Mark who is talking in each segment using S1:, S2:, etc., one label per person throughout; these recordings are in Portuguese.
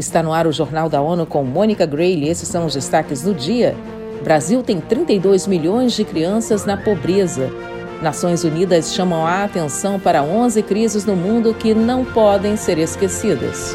S1: Está no ar o Jornal da ONU com Mônica Grayle. Esses são os destaques do dia. Brasil tem 32 milhões de crianças na pobreza. Nações Unidas chamam a atenção para 11 crises no mundo que não podem ser esquecidas.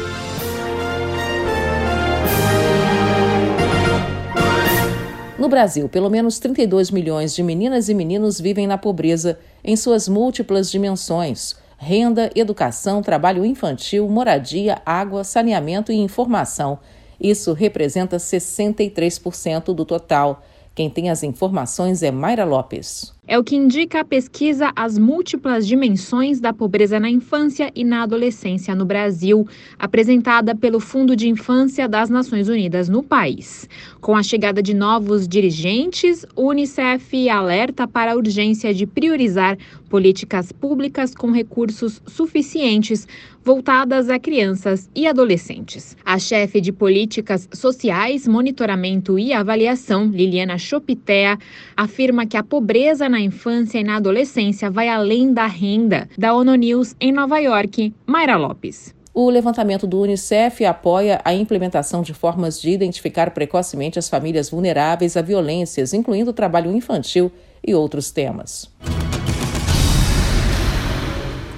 S1: No Brasil, pelo menos 32 milhões de meninas e meninos vivem na pobreza em suas múltiplas dimensões renda, educação, trabalho infantil, moradia, água, saneamento e informação. Isso representa 63% do total. Quem tem as informações é Mayra Lopes.
S2: É o que indica a pesquisa As Múltiplas Dimensões da Pobreza na Infância e na Adolescência no Brasil, apresentada pelo Fundo de Infância das Nações Unidas no país. Com a chegada de novos dirigentes, o Unicef alerta para a urgência de priorizar políticas públicas com recursos suficientes voltadas a crianças e adolescentes. A chefe de políticas sociais, monitoramento e avaliação, Liliana Chopitea, afirma que a pobreza na infância e na adolescência vai além da renda. Da ONU News em Nova York, Mayra Lopes.
S1: O levantamento do Unicef apoia a implementação de formas de identificar precocemente as famílias vulneráveis a violências, incluindo o trabalho infantil e outros temas.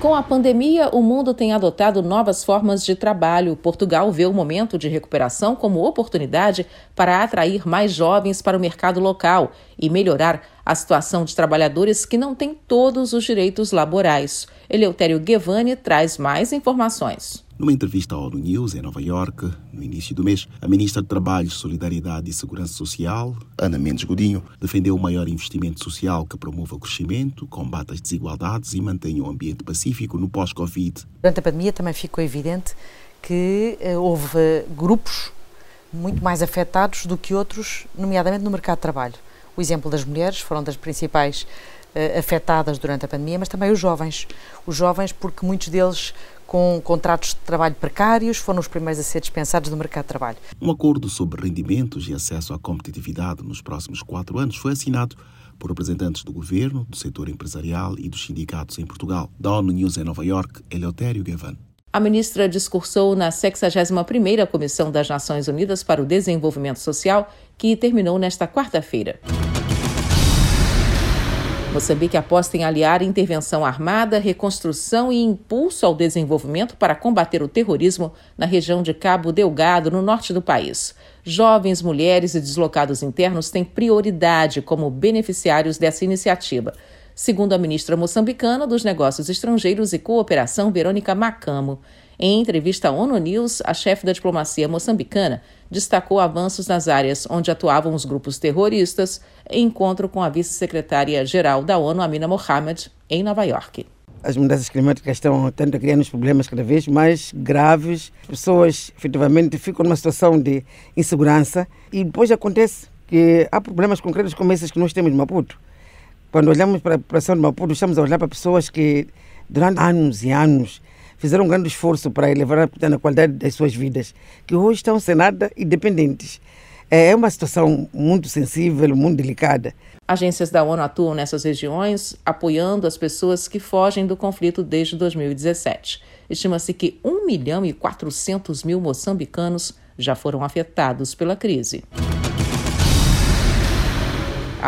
S1: Com a pandemia, o mundo tem adotado novas formas de trabalho. Portugal vê o momento de recuperação como oportunidade para atrair mais jovens para o mercado local e melhorar a situação de trabalhadores que não têm todos os direitos laborais. Eleutério Guevani traz mais informações.
S3: Numa entrevista à ONU News em Nova York, no início do mês, a ministra de Trabalho, Solidariedade e Segurança Social, Ana Mendes Godinho, defendeu o maior investimento social que promova o crescimento, combate as desigualdades e mantenha o ambiente pacífico no pós-Covid.
S4: Durante a pandemia também ficou evidente que uh, houve grupos muito mais afetados do que outros, nomeadamente no mercado de trabalho. O exemplo das mulheres foram das principais uh, afetadas durante a pandemia, mas também os jovens. Os jovens, porque muitos deles com contratos de trabalho precários, foram os primeiros a ser dispensados do mercado de trabalho.
S3: Um acordo sobre rendimentos e acesso à competitividade nos próximos quatro anos foi assinado por representantes do governo, do setor empresarial e dos sindicatos em Portugal. Da ONU News em Nova York, Eleutério Gavan.
S1: A ministra discursou na 61ª Comissão das Nações Unidas para o Desenvolvimento Social, que terminou nesta quarta-feira. Moçambique aposta em aliar intervenção armada, reconstrução e impulso ao desenvolvimento para combater o terrorismo na região de Cabo Delgado, no norte do país. Jovens, mulheres e deslocados internos têm prioridade como beneficiários dessa iniciativa. Segundo a ministra moçambicana dos Negócios Estrangeiros e Cooperação, Verônica Macamo, em entrevista à ONU News, a chefe da diplomacia moçambicana destacou avanços nas áreas onde atuavam os grupos terroristas em encontro com a vice-secretária-geral da ONU, Amina Mohamed, em Nova York.
S5: As mudanças climáticas estão tendo a criar problemas cada vez mais graves. As pessoas, efetivamente, ficam numa situação de insegurança e depois acontece que há problemas concretos como esses que nós temos em Maputo. Quando olhamos para a população de Maputo, estamos a olhar para pessoas que, durante anos e anos, fizeram um grande esforço para elevar a qualidade das suas vidas, que hoje estão sem nada e dependentes. É uma situação muito sensível, muito delicada.
S1: Agências da ONU atuam nessas regiões, apoiando as pessoas que fogem do conflito desde 2017. Estima-se que 1 milhão e 400 mil moçambicanos já foram afetados pela crise.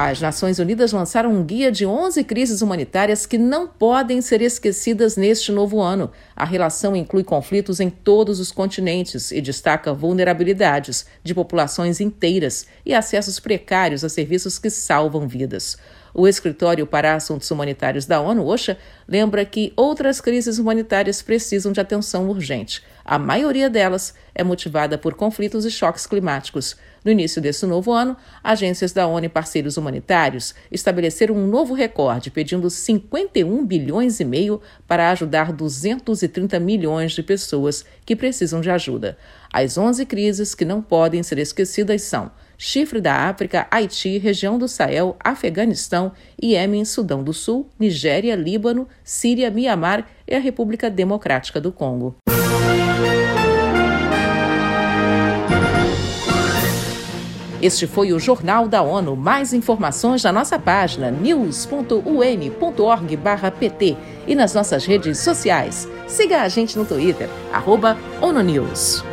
S1: As Nações Unidas lançaram um guia de 11 crises humanitárias que não podem ser esquecidas neste novo ano. A relação inclui conflitos em todos os continentes e destaca vulnerabilidades de populações inteiras e acessos precários a serviços que salvam vidas. O Escritório para Assuntos Humanitários da ONU, OSHA, lembra que outras crises humanitárias precisam de atenção urgente. A maioria delas é motivada por conflitos e choques climáticos. No início desse novo ano, agências da ONU e parceiros humanitários estabeleceram um novo recorde, pedindo 51 bilhões e meio para ajudar 230 milhões de pessoas que precisam de ajuda. As 11 crises que não podem ser esquecidas são Chifre da África, Haiti, região do Sahel, Afeganistão, Iêmen, Sudão do Sul, Nigéria, Líbano, Síria, Mianmar e a República Democrática do Congo. Este foi o Jornal da ONU. Mais informações na nossa página news.un.org/pt e nas nossas redes sociais. Siga a gente no Twitter, arroba ONU News.